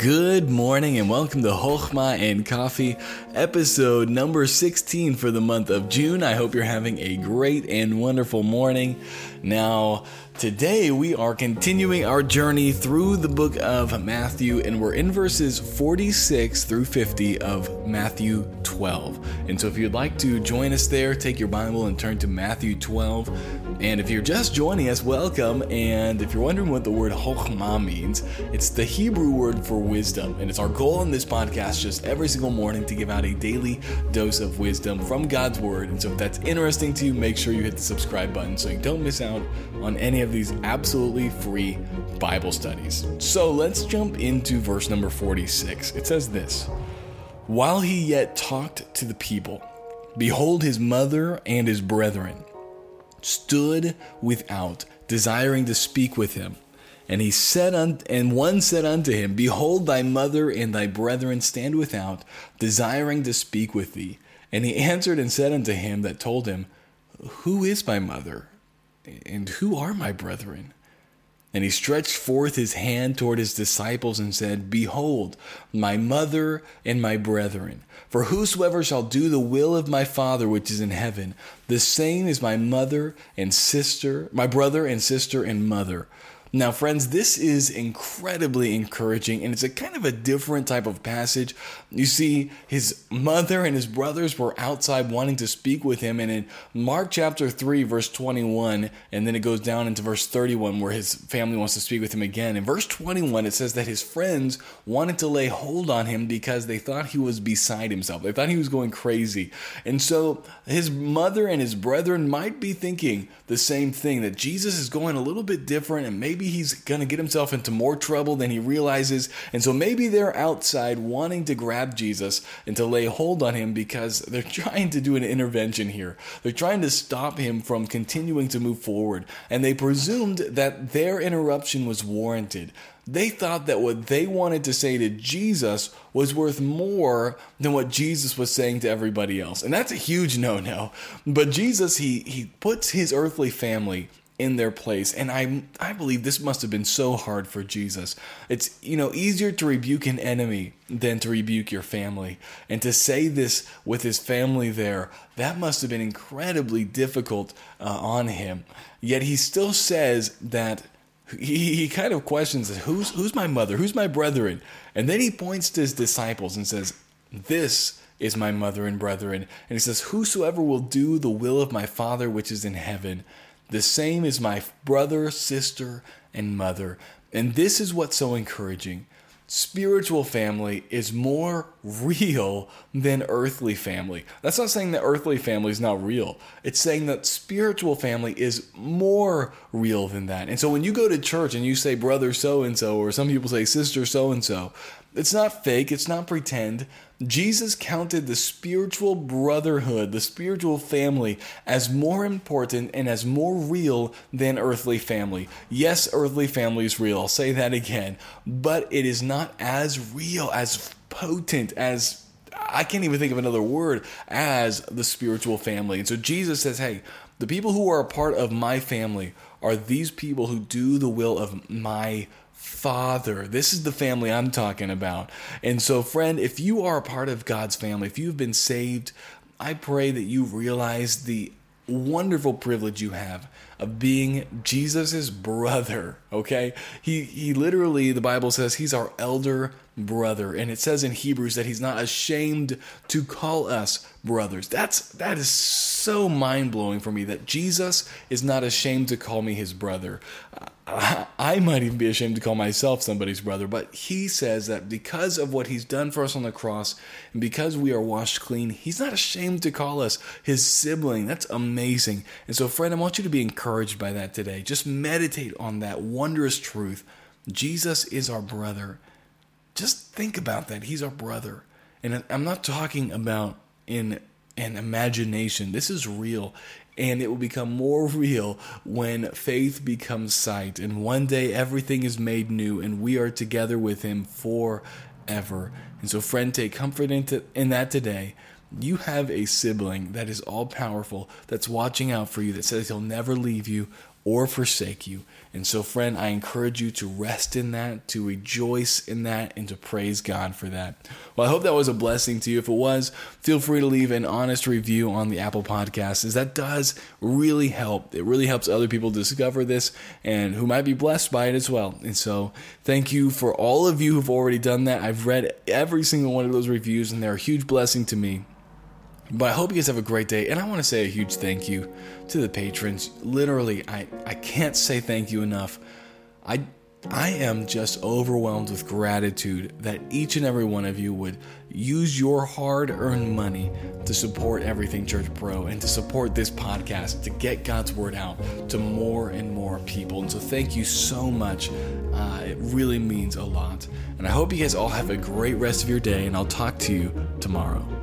Good morning and welcome to Hochma and Coffee, episode number 16 for the month of June. I hope you're having a great and wonderful morning. Now, today we are continuing our journey through the book of Matthew, and we're in verses 46 through 50 of Matthew 12. And so, if you'd like to join us there, take your Bible and turn to Matthew 12. And if you're just joining us, welcome. And if you're wondering what the word Chokhmah means, it's the Hebrew word for wisdom. And it's our goal in this podcast just every single morning to give out a daily dose of wisdom from God's word. And so if that's interesting to you, make sure you hit the subscribe button so you don't miss out on any of these absolutely free Bible studies. So let's jump into verse number 46. It says this While he yet talked to the people, behold, his mother and his brethren stood without, desiring to speak with him. And he said, un- and one said unto him, Behold, thy mother and thy brethren stand without, desiring to speak with thee. And he answered and said unto him that told him, Who is my mother? And who are my brethren? And he stretched forth his hand toward his disciples and said, Behold, my mother and my brethren. For whosoever shall do the will of my Father which is in heaven, the same is my mother and sister, my brother and sister and mother. Now, friends, this is incredibly encouraging, and it's a kind of a different type of passage. You see, his mother and his brothers were outside wanting to speak with him, and in Mark chapter 3, verse 21, and then it goes down into verse 31, where his family wants to speak with him again. In verse 21, it says that his friends wanted to lay hold on him because they thought he was beside himself. They thought he was going crazy. And so his mother and his brethren might be thinking the same thing that Jesus is going a little bit different, and maybe maybe he's going to get himself into more trouble than he realizes. And so maybe they're outside wanting to grab Jesus and to lay hold on him because they're trying to do an intervention here. They're trying to stop him from continuing to move forward. And they presumed that their interruption was warranted. They thought that what they wanted to say to Jesus was worth more than what Jesus was saying to everybody else. And that's a huge no no. But Jesus, he, he puts his earthly family in their place. And I I believe this must have been so hard for Jesus. It's you know easier to rebuke an enemy than to rebuke your family. And to say this with his family there, that must have been incredibly difficult uh, on him. Yet he still says that he, he kind of questions who's who's my mother, who's my brethren, and then he points to his disciples and says, "This is my mother and brethren." And he says, "Whosoever will do the will of my Father which is in heaven." The same as my brother, sister, and mother. And this is what's so encouraging. Spiritual family is more real than earthly family. That's not saying that earthly family is not real. It's saying that spiritual family is more real than that. And so when you go to church and you say brother so and so, or some people say sister so and so, it's not fake, it's not pretend. Jesus counted the spiritual brotherhood, the spiritual family, as more important and as more real than earthly family. Yes, earthly family is real. I'll say that again. But it is not as real, as potent, as I can't even think of another word as the spiritual family. And so Jesus says, hey, the people who are a part of my family are these people who do the will of my Father. This is the family I'm talking about. And so, friend, if you are a part of God's family, if you've been saved, I pray that you realize the wonderful privilege you have of being Jesus's brother, okay? He he literally the Bible says he's our elder brother and it says in Hebrews that he's not ashamed to call us brothers. That's that is so mind-blowing for me that Jesus is not ashamed to call me his brother. I might even be ashamed to call myself somebody's brother, but he says that because of what he's done for us on the cross and because we are washed clean, he's not ashamed to call us his sibling. That's amazing. And so, friend, I want you to be encouraged by that today. Just meditate on that wondrous truth. Jesus is our brother. Just think about that. He's our brother. And I'm not talking about in an imagination. This is real and it will become more real when faith becomes sight. And one day everything is made new, and we are together with Him forever. And so, friend, take comfort in, that today. You have a sibling that is all powerful, that's watching out for you, that says he'll never leave you or forsake you. And so, friend, I encourage you to rest in that, to rejoice in that, and to praise God for that. Well, I hope that was a blessing to you. If it was, feel free to leave an honest review on the Apple Podcast, as that does really help. It really helps other people discover this and who might be blessed by it as well. And so, thank you for all of you who've already done that. I've read every single one of those reviews, and they're a huge blessing to me. But I hope you guys have a great day. And I want to say a huge thank you to the patrons. Literally, I, I can't say thank you enough. I I am just overwhelmed with gratitude that each and every one of you would use your hard earned money to support Everything Church Pro and to support this podcast to get God's word out to more and more people. And so, thank you so much. Uh, it really means a lot. And I hope you guys all have a great rest of your day, and I'll talk to you tomorrow.